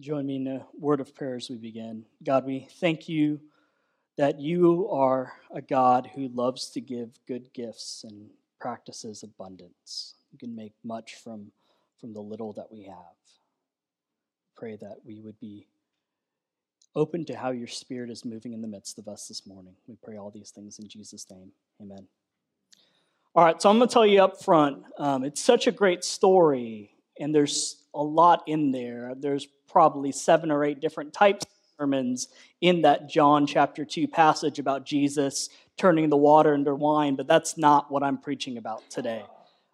Join me in a word of prayer as we begin. God, we thank you that you are a God who loves to give good gifts and practices abundance. You can make much from, from the little that we have. Pray that we would be open to how your spirit is moving in the midst of us this morning. We pray all these things in Jesus' name. Amen. All right, so I'm going to tell you up front um, it's such a great story, and there's a lot in there. There's probably seven or eight different types of sermons in that John chapter 2 passage about Jesus turning the water into wine, but that's not what I'm preaching about today.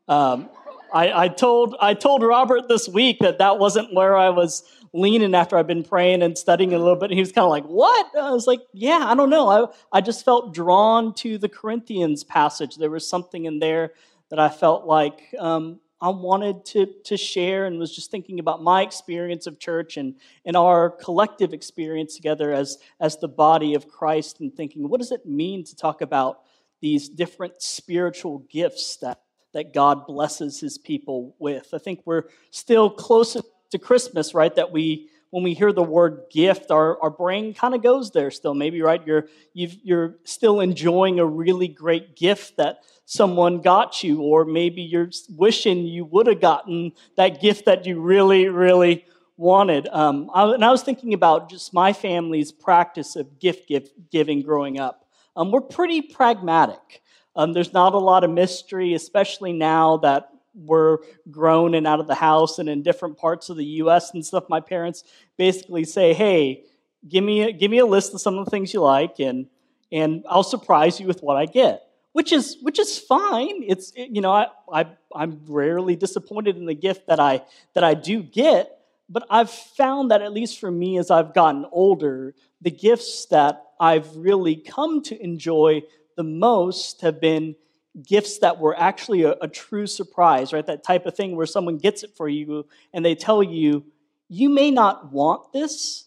Um, I, I, told, I told Robert this week that that wasn't where I was leaning after I've been praying and studying a little bit. He was kind of like, What? I was like, Yeah, I don't know. I, I just felt drawn to the Corinthians passage. There was something in there that I felt like um, I wanted to, to share and was just thinking about my experience of church and, and our collective experience together as, as the body of Christ and thinking, what does it mean to talk about these different spiritual gifts that, that God blesses his people with? I think we're still close to Christmas, right? That we, when we hear the word gift, our, our brain kind of goes there still. Maybe, right? You're, you are still enjoying a really great gift that someone got you, or maybe you're wishing you would have gotten that gift that you really, really wanted. Um, I, and I was thinking about just my family's practice of gift give, giving growing up. Um, we're pretty pragmatic. Um, there's not a lot of mystery, especially now that we're grown and out of the house and in different parts of the U.S. and stuff. My parents basically say, "Hey, give me a, give me a list of some of the things you like, and and I'll surprise you with what I get." which is which is fine. It's you know I, I I'm rarely disappointed in the gift that I that I do get, but I've found that at least for me as I've gotten older, the gifts that I've really come to enjoy the most have been gifts that were actually a, a true surprise, right? That type of thing where someone gets it for you and they tell you, you may not want this,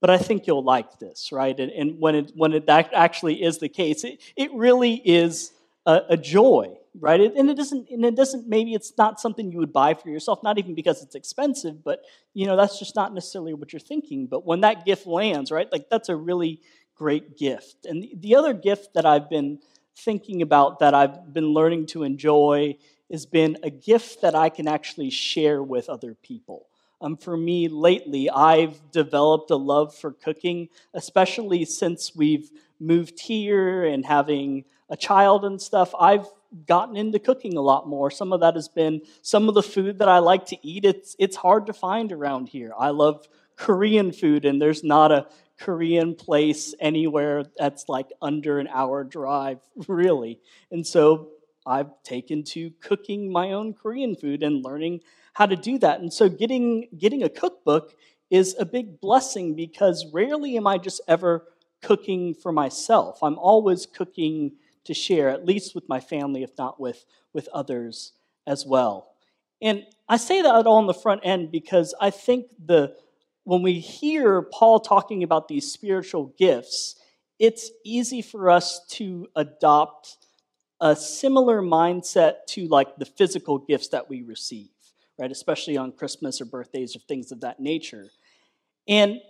but I think you'll like this, right? And, and when it when it actually is the case, it, it really is a, a joy, right? It, and it doesn't and it doesn't maybe it's not something you would buy for yourself, not even because it's expensive, but you know that's just not necessarily what you're thinking. But when that gift lands, right, like that's a really great gift. And the, the other gift that I've been thinking about that I've been learning to enjoy has been a gift that I can actually share with other people. Um, for me, lately, I've developed a love for cooking, especially since we've moved here and having a child and stuff. I've gotten into cooking a lot more. Some of that has been some of the food that I like to eat. It's it's hard to find around here. I love Korean food, and there's not a Korean place anywhere that's like under an hour drive, really. And so I've taken to cooking my own Korean food and learning how to do that. And so getting getting a cookbook is a big blessing because rarely am I just ever cooking for myself. I'm always cooking to share, at least with my family, if not with, with others as well. And I say that all on the front end because I think the when we hear Paul talking about these spiritual gifts, it's easy for us to adopt a similar mindset to like the physical gifts that we receive right? Especially on Christmas or birthdays or things of that nature. And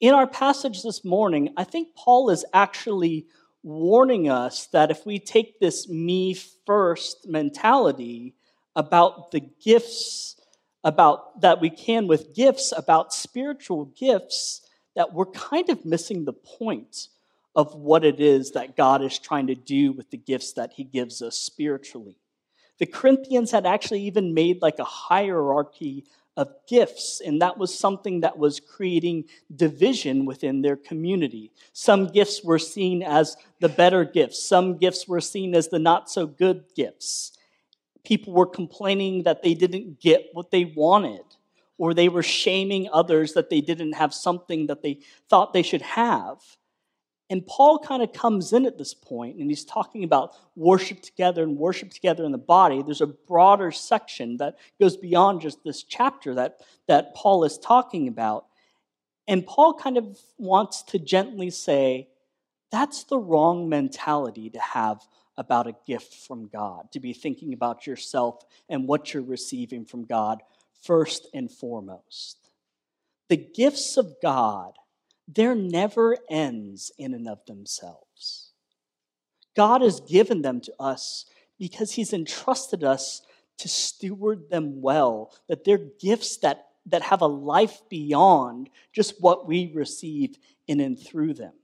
in our passage this morning, I think Paul is actually warning us that if we take this me first mentality about the gifts about that we can with gifts about spiritual gifts that we're kind of missing the point of what it is that God is trying to do with the gifts that he gives us spiritually. The Corinthians had actually even made like a hierarchy of gifts, and that was something that was creating division within their community. Some gifts were seen as the better gifts, some gifts were seen as the not so good gifts. People were complaining that they didn't get what they wanted, or they were shaming others that they didn't have something that they thought they should have. And Paul kind of comes in at this point and he's talking about worship together and worship together in the body. There's a broader section that goes beyond just this chapter that, that Paul is talking about. And Paul kind of wants to gently say, that's the wrong mentality to have about a gift from God, to be thinking about yourself and what you're receiving from God first and foremost. the gifts of God, there never ends in and of themselves. God has given them to us because He's entrusted us to steward them well, that they're gifts that, that have a life beyond just what we receive in and through them.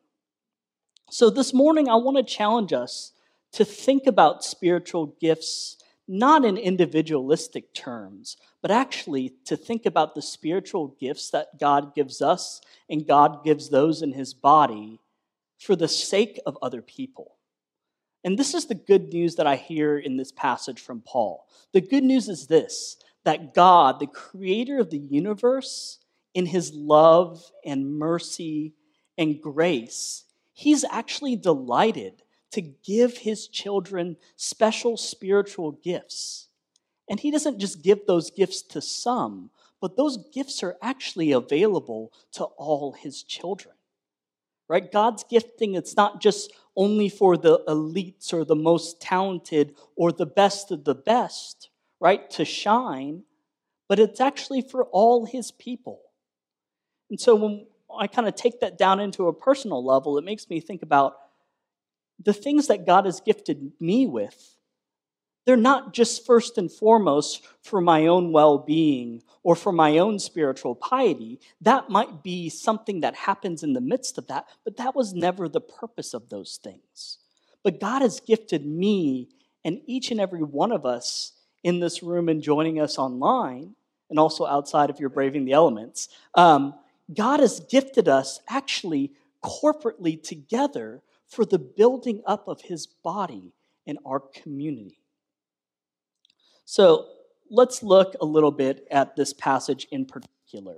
So this morning, I want to challenge us to think about spiritual gifts not in individualistic terms, but actually to think about the spiritual gifts that God gives us and God gives those in his body for the sake of other people. And this is the good news that I hear in this passage from Paul. The good news is this that God, the creator of the universe, in his love and mercy and grace, he's actually delighted to give his children special spiritual gifts. And he doesn't just give those gifts to some, but those gifts are actually available to all his children. Right? God's gifting, it's not just only for the elites or the most talented or the best of the best, right, to shine, but it's actually for all his people. And so when I kind of take that down into a personal level, it makes me think about the things that God has gifted me with, they're not just first and foremost for my own well being or for my own spiritual piety. That might be something that happens in the midst of that, but that was never the purpose of those things. But God has gifted me and each and every one of us in this room and joining us online, and also outside if you're braving the elements. Um, God has gifted us actually corporately together for the building up of his body in our community. So let's look a little bit at this passage in particular.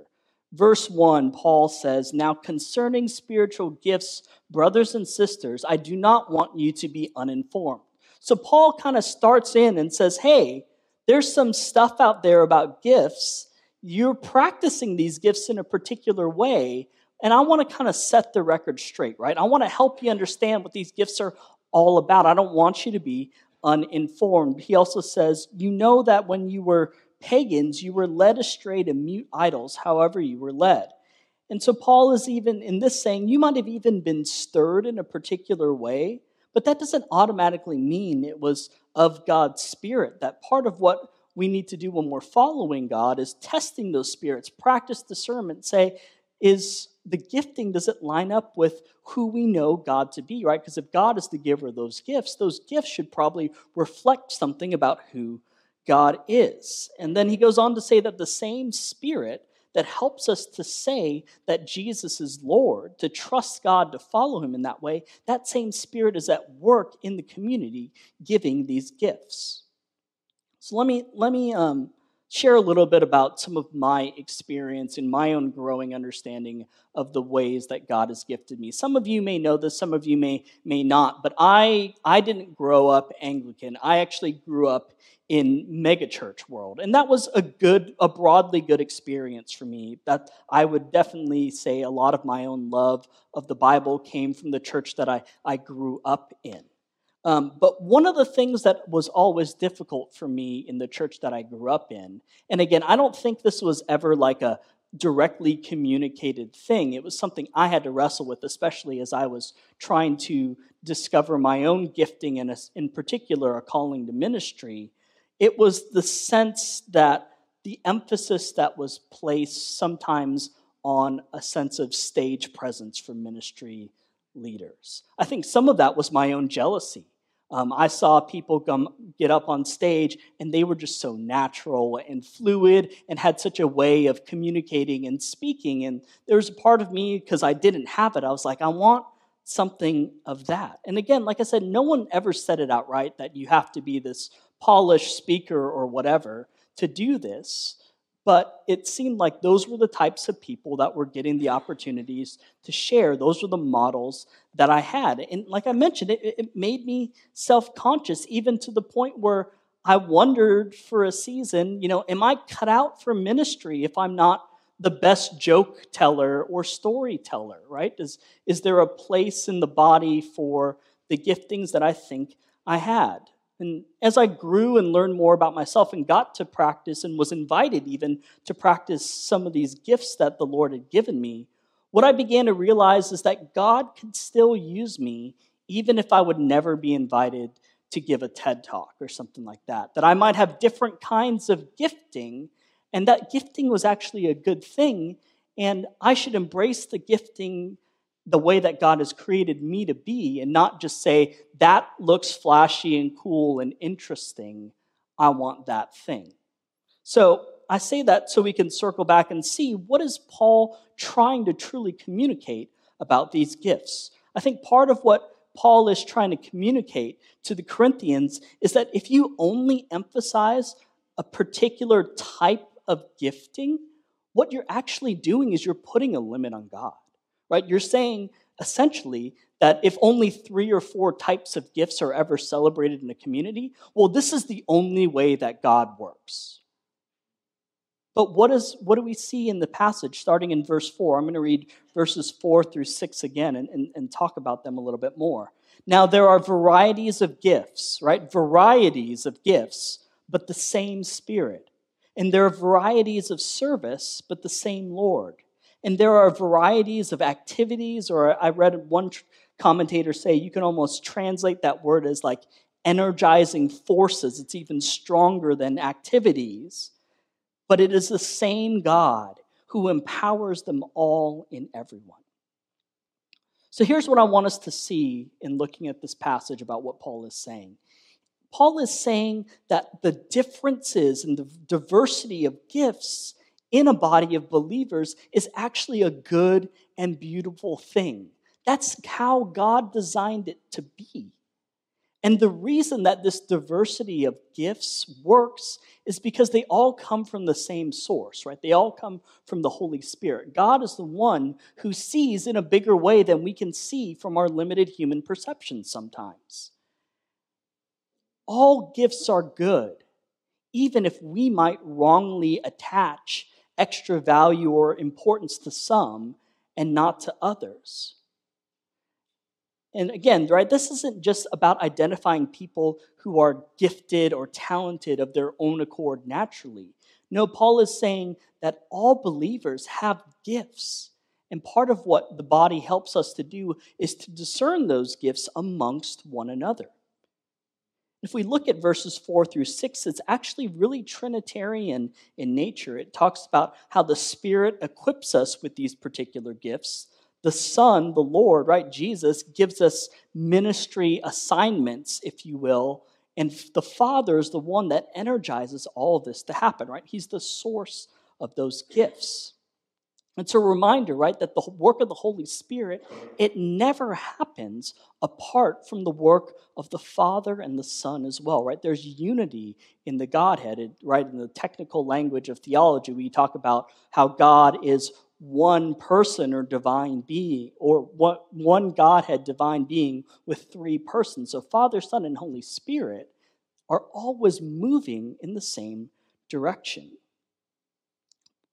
Verse 1, Paul says, Now concerning spiritual gifts, brothers and sisters, I do not want you to be uninformed. So Paul kind of starts in and says, Hey, there's some stuff out there about gifts. You're practicing these gifts in a particular way, and I want to kind of set the record straight, right? I want to help you understand what these gifts are all about. I don't want you to be uninformed. He also says, You know that when you were pagans, you were led astray to mute idols, however, you were led. And so Paul is even in this saying, You might have even been stirred in a particular way, but that doesn't automatically mean it was of God's Spirit. That part of what we need to do when we're following God is testing those spirits, practice discernment, say, is the gifting, does it line up with who we know God to be, right? Because if God is the giver of those gifts, those gifts should probably reflect something about who God is. And then he goes on to say that the same Spirit that helps us to say that Jesus is Lord, to trust God, to follow Him in that way, that same Spirit is at work in the community giving these gifts. So let me, let me um, share a little bit about some of my experience and my own growing understanding of the ways that God has gifted me. Some of you may know this, some of you may may not, but I I didn't grow up Anglican. I actually grew up in megachurch world. And that was a good a broadly good experience for me. That I would definitely say a lot of my own love of the Bible came from the church that I I grew up in. Um, but one of the things that was always difficult for me in the church that I grew up in, and again, I don't think this was ever like a directly communicated thing. It was something I had to wrestle with, especially as I was trying to discover my own gifting and, in particular, a calling to ministry. It was the sense that the emphasis that was placed sometimes on a sense of stage presence for ministry leaders. I think some of that was my own jealousy. Um, I saw people come, get up on stage and they were just so natural and fluid and had such a way of communicating and speaking. And there was a part of me, because I didn't have it, I was like, I want something of that. And again, like I said, no one ever said it outright that you have to be this polished speaker or whatever to do this. But it seemed like those were the types of people that were getting the opportunities to share. Those were the models that I had. And like I mentioned, it, it made me self conscious, even to the point where I wondered for a season, you know, am I cut out for ministry if I'm not the best joke teller or storyteller, right? Is, is there a place in the body for the giftings that I think I had? And as I grew and learned more about myself and got to practice and was invited even to practice some of these gifts that the Lord had given me, what I began to realize is that God could still use me even if I would never be invited to give a TED talk or something like that. That I might have different kinds of gifting, and that gifting was actually a good thing, and I should embrace the gifting the way that God has created me to be and not just say, that looks flashy and cool and interesting. I want that thing. So I say that so we can circle back and see what is Paul trying to truly communicate about these gifts. I think part of what Paul is trying to communicate to the Corinthians is that if you only emphasize a particular type of gifting, what you're actually doing is you're putting a limit on God, right? You're saying essentially that if only three or four types of gifts are ever celebrated in a community, well, this is the only way that God works. But what, is, what do we see in the passage starting in verse 4? I'm going to read verses 4 through 6 again and, and, and talk about them a little bit more. Now, there are varieties of gifts, right? Varieties of gifts, but the same Spirit. And there are varieties of service, but the same Lord. And there are varieties of activities, or I read one commentator say you can almost translate that word as like energizing forces. It's even stronger than activities but it is the same God who empowers them all in everyone. So here's what I want us to see in looking at this passage about what Paul is saying. Paul is saying that the differences and the diversity of gifts in a body of believers is actually a good and beautiful thing. That's how God designed it to be. And the reason that this diversity of gifts works is because they all come from the same source, right? They all come from the Holy Spirit. God is the one who sees in a bigger way than we can see from our limited human perception sometimes. All gifts are good, even if we might wrongly attach extra value or importance to some and not to others. And again, right, this isn't just about identifying people who are gifted or talented of their own accord naturally. No, Paul is saying that all believers have gifts. And part of what the body helps us to do is to discern those gifts amongst one another. If we look at verses 4 through 6, it's actually really Trinitarian in nature. It talks about how the Spirit equips us with these particular gifts the Son, the Lord, right, Jesus, gives us ministry assignments, if you will. And the Father is the one that energizes all this to happen, right? He's the source of those gifts. It's a reminder, right, that the work of the Holy Spirit, it never happens apart from the work of the Father and the Son as well, right? There's unity in the Godhead, right? In the technical language of theology, we talk about how God is one person or divine being, or one Godhead divine being with three persons. So Father, Son, and Holy Spirit are always moving in the same direction.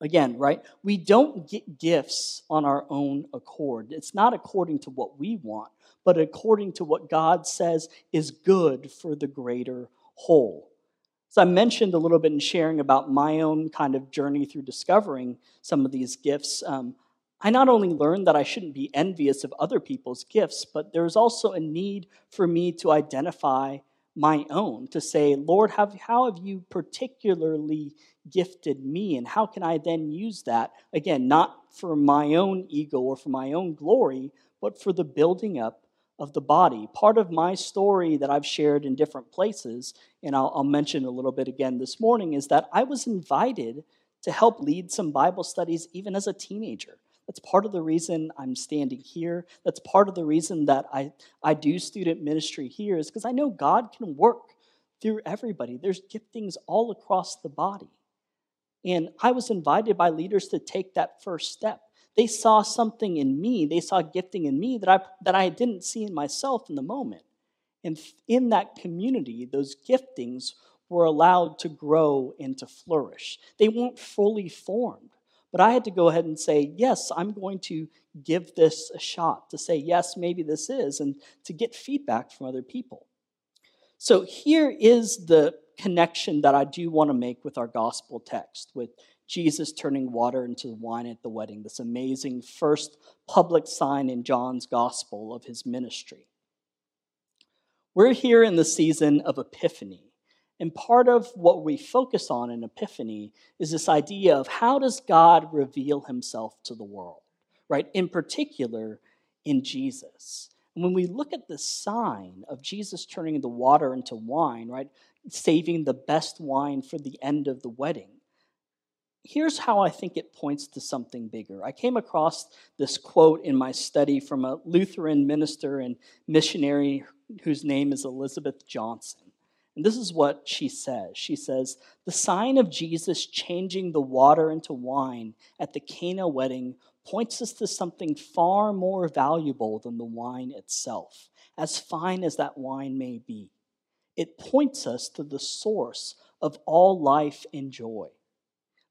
Again, right? We don't get gifts on our own accord. It's not according to what we want, but according to what God says is good for the greater whole. So I mentioned a little bit in sharing about my own kind of journey through discovering some of these gifts. Um, I not only learned that I shouldn't be envious of other people's gifts, but there's also a need for me to identify my own, to say, Lord, have, how have you particularly gifted me? And how can I then use that, again, not for my own ego or for my own glory, but for the building up of the body. Part of my story that I've shared in different places, and I'll, I'll, mention a little bit again this morning, is that I was invited to help lead some Bible studies even as a teenager. That's part of the reason I'm standing here. That's part of the reason that I, I do student ministry here, is because I know God can work through everybody. There's giftings all across the body. And I was invited by leaders to take that first step they saw something in me, they saw gifting in me that I, that I didn't see in myself in the moment. And in that community, those giftings were allowed to grow and to flourish. They weren't fully formed. But I had to go ahead and say, yes, I'm going to give this a shot, to say, yes, maybe this is, and to get feedback from other people. So here is the connection that I do want to make with our gospel text, with Jesus turning water into wine at the wedding, this amazing first public sign in John's gospel of his ministry. We're here in the season of Epiphany. And part of what we focus on in Epiphany is this idea of how does God reveal himself to the world, right? In particular, in Jesus. And when we look at the sign of Jesus turning the water into wine, right, saving the best wine for the end of the wedding, here's how I think it points to something bigger. I came across this quote in my study from a Lutheran minister and missionary whose name is Elizabeth Johnson. And this is what she says. She says, The sign of Jesus changing the water into wine at the Cana wedding points us to something far more valuable than the wine itself, as fine as that wine may be. It points us to the source of all life and joy.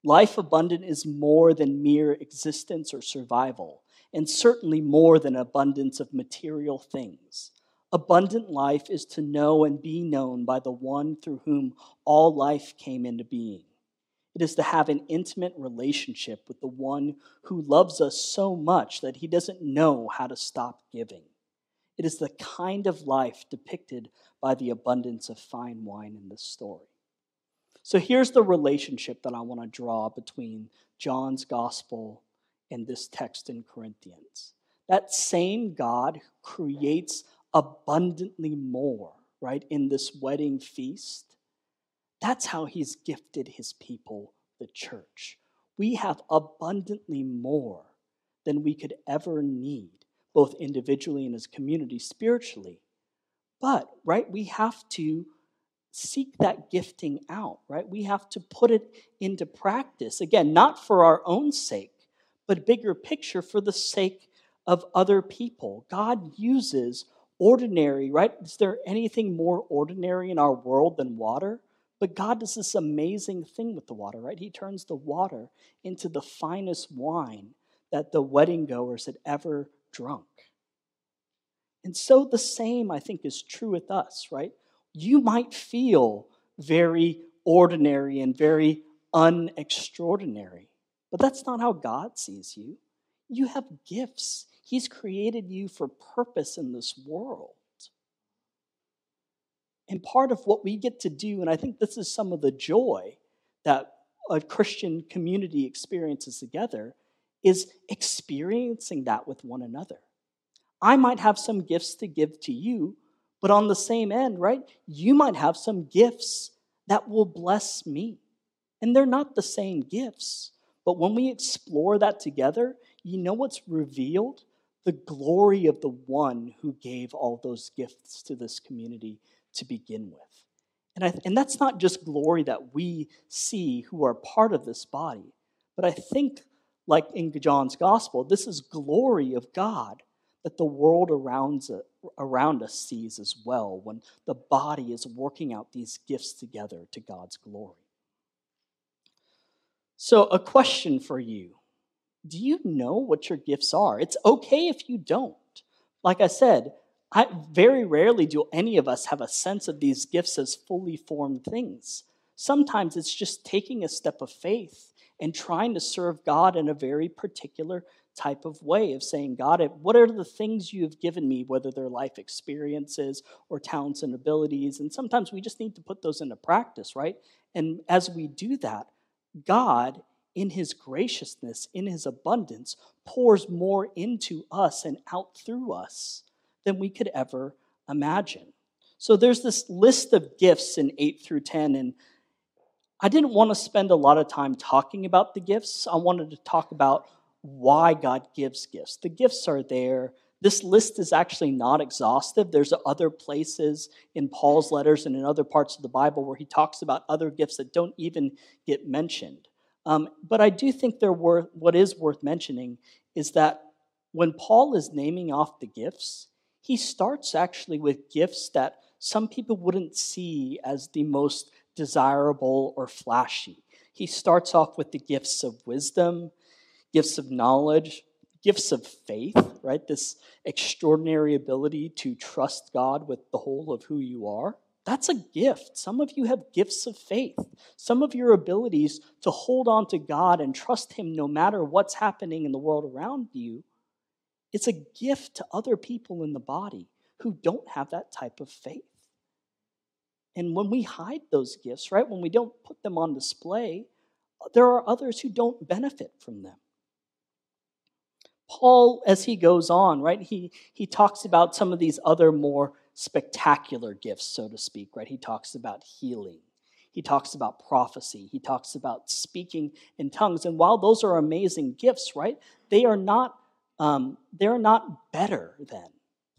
Life abundant is more than mere existence or survival, and certainly more than abundance of material things. Abundant life is to know and be known by the one through whom all life came into being. It is to have an intimate relationship with the one who loves us so much that he doesn't know how to stop giving. It is the kind of life depicted by the abundance of fine wine in this story. So here's the relationship that I want to draw between John's gospel and this text in Corinthians. That same God creates abundantly more, right, in this wedding feast. That's how he's gifted his people, the church. We have abundantly more than we could ever need, both individually and as community, spiritually. But, right, we have to seek that gifting out, right? We have to put it into practice. Again, not for our own sake, but bigger picture for the sake of other people. God uses ordinary, right? Is there anything more ordinary in our world than water? But God does this amazing thing with the water, right? He turns the water into the finest wine that the wedding goers had ever drunk. And so the same, I think, is true with us, right? You might feel very ordinary and very unextraordinary, but that's not how God sees you. You have gifts He's created you for purpose in this world. And part of what we get to do, and I think this is some of the joy that a Christian community experiences together, is experiencing that with one another. I might have some gifts to give to you, but on the same end, right, you might have some gifts that will bless me. And they're not the same gifts. But when we explore that together, you know what's revealed? the glory of the one who gave all those gifts to this community to begin with. And, I, and that's not just glory that we see who are part of this body, but I think, like in John's gospel, this is glory of God that the world around, around us sees as well when the body is working out these gifts together to God's glory. So, a question for you do you know what your gifts are? It's okay if you don't. Like I said, I, very rarely do any of us have a sense of these gifts as fully formed things. Sometimes it's just taking a step of faith and trying to serve God in a very particular type of way of saying, God, what are the things you have given me, whether they're life experiences or talents and abilities? And sometimes we just need to put those into practice, right? And as we do that, God in his graciousness, in his abundance, pours more into us and out through us than we could ever imagine. So there's this list of gifts in 8 through 10, and I didn't want to spend a lot of time talking about the gifts. I wanted to talk about why God gives gifts. The gifts are there. This list is actually not exhaustive. There's other places in Paul's letters and in other parts of the Bible where he talks about other gifts that don't even get mentioned. Um, but I do think there were, what is worth mentioning is that when Paul is naming off the gifts, he starts actually with gifts that some people wouldn't see as the most desirable or flashy. He starts off with the gifts of wisdom, gifts of knowledge, gifts of faith, right? This extraordinary ability to trust God with the whole of who you are. That's a gift. Some of you have gifts of faith. Some of your abilities to hold on to God and trust Him no matter what's happening in the world around you. It's a gift to other people in the body who don't have that type of faith. And when we hide those gifts, right, when we don't put them on display, there are others who don't benefit from them. Paul, as he goes on, right, he, he talks about some of these other more spectacular gifts, so to speak, right? He talks about healing. He talks about prophecy. He talks about speaking in tongues. And while those are amazing gifts, right, they are not, um, they're not better than,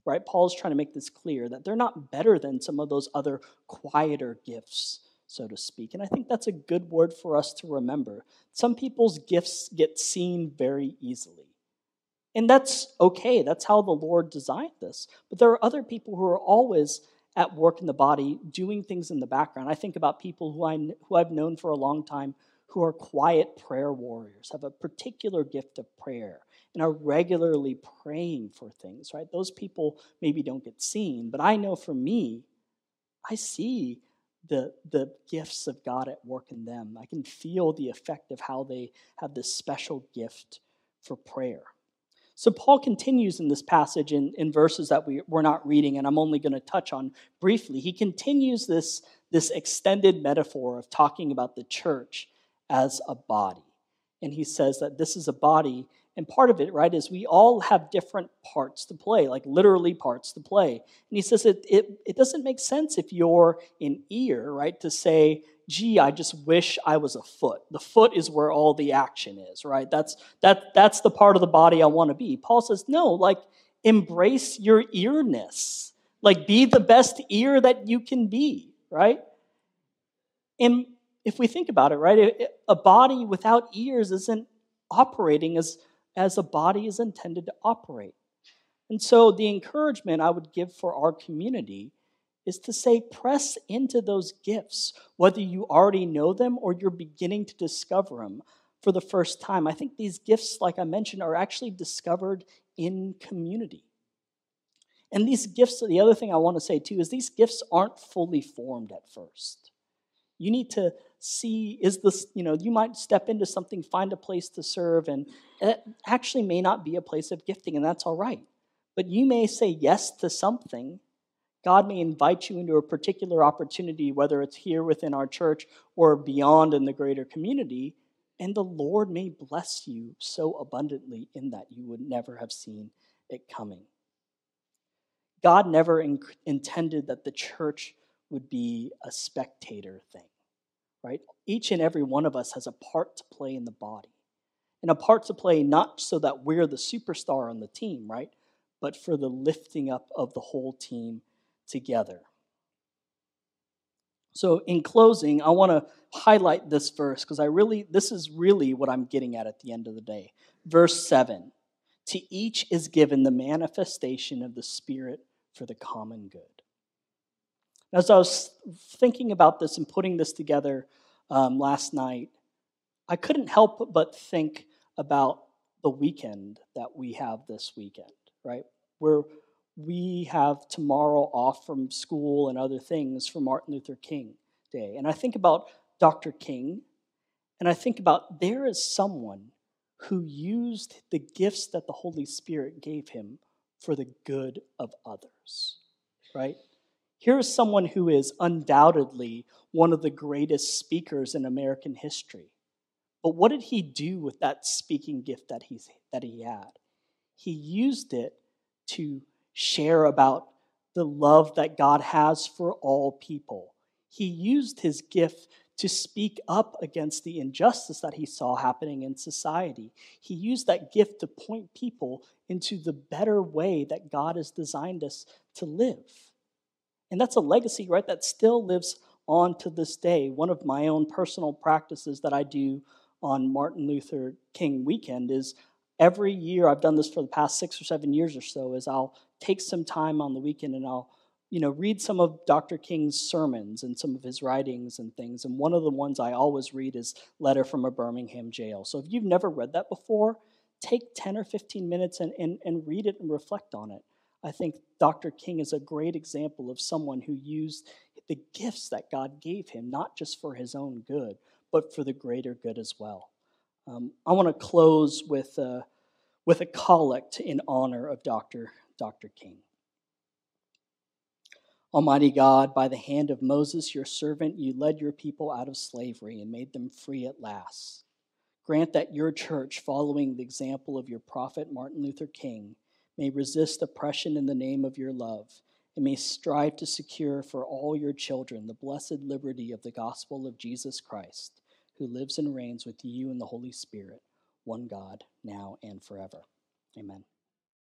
right? Paul's trying to make this clear that they're not better than some of those other quieter gifts, so to speak. And I think that's a good word for us to remember. Some people's gifts get seen very easily. And that's okay. That's how the Lord designed this. But there are other people who are always at work in the body, doing things in the background. I think about people who, I, who I've known for a long time who are quiet prayer warriors, have a particular gift of prayer, and are regularly praying for things, right? Those people maybe don't get seen, but I know for me, I see the, the gifts of God at work in them. I can feel the effect of how they have this special gift for prayer. So Paul continues in this passage in, in verses that we, we're not reading, and I'm only going to touch on briefly. He continues this, this extended metaphor of talking about the church as a body. And he says that this is a body, and part of it, right, is we all have different parts to play, like literally parts to play. And he says it, it, it doesn't make sense if you're an ear, right, to say, gee, I just wish I was a foot. The foot is where all the action is, right? That's that that's the part of the body I want to be. Paul says, no, like embrace your earness. Like be the best ear that you can be, right? And if we think about it, right, a body without ears isn't operating as, as a body is intended to operate. And so the encouragement I would give for our community is to say, press into those gifts, whether you already know them or you're beginning to discover them for the first time. I think these gifts, like I mentioned, are actually discovered in community. And these gifts, the other thing I want to say too, is these gifts aren't fully formed at first. You need to see, is this, you know, you might step into something, find a place to serve, and it actually may not be a place of gifting, and that's all right. But you may say yes to something God may invite you into a particular opportunity, whether it's here within our church or beyond in the greater community, and the Lord may bless you so abundantly in that you would never have seen it coming. God never in- intended that the church would be a spectator thing, right? Each and every one of us has a part to play in the body. And a part to play not so that we're the superstar on the team, right? But for the lifting up of the whole team together. So, in closing, I want to highlight this verse because I really, this is really what I'm getting at at the end of the day. Verse 7 To each is given the manifestation of the Spirit for the common good. As I was thinking about this and putting this together um, last night, I couldn't help but think about the weekend that we have this weekend, right? We're we have tomorrow off from school and other things for Martin Luther King Day. And I think about Dr. King, and I think about there is someone who used the gifts that the Holy Spirit gave him for the good of others, right? Here is someone who is undoubtedly one of the greatest speakers in American history. But what did he do with that speaking gift that, he that he had? He used it to share about the love that God has for all people. He used his gift to speak up against the injustice that he saw happening in society. He used that gift to point people into the better way that God has designed us to live. And that's a legacy, right, that still lives on to this day. One of my own personal practices that I do on Martin Luther King weekend is every year, I've done this for the past six or seven years or so, is I'll take some time on the weekend and I'll, you know, read some of Dr. King's sermons and some of his writings and things. And one of the ones I always read is Letter from a Birmingham Jail. So if you've never read that before, take 10 or 15 minutes and, and, and read it and reflect on it. I think Dr. King is a great example of someone who used the gifts that God gave him, not just for his own good, but for the greater good as well. Um, I want to close with, uh, with a collect in honor of Dr. Dr. King. Almighty God, by the hand of Moses, your servant, you led your people out of slavery and made them free at last. Grant that your church, following the example of your prophet Martin Luther King, may resist oppression in the name of your love and may strive to secure for all your children the blessed liberty of the gospel of Jesus Christ, who lives and reigns with you in the Holy Spirit, one God, now and forever. Amen.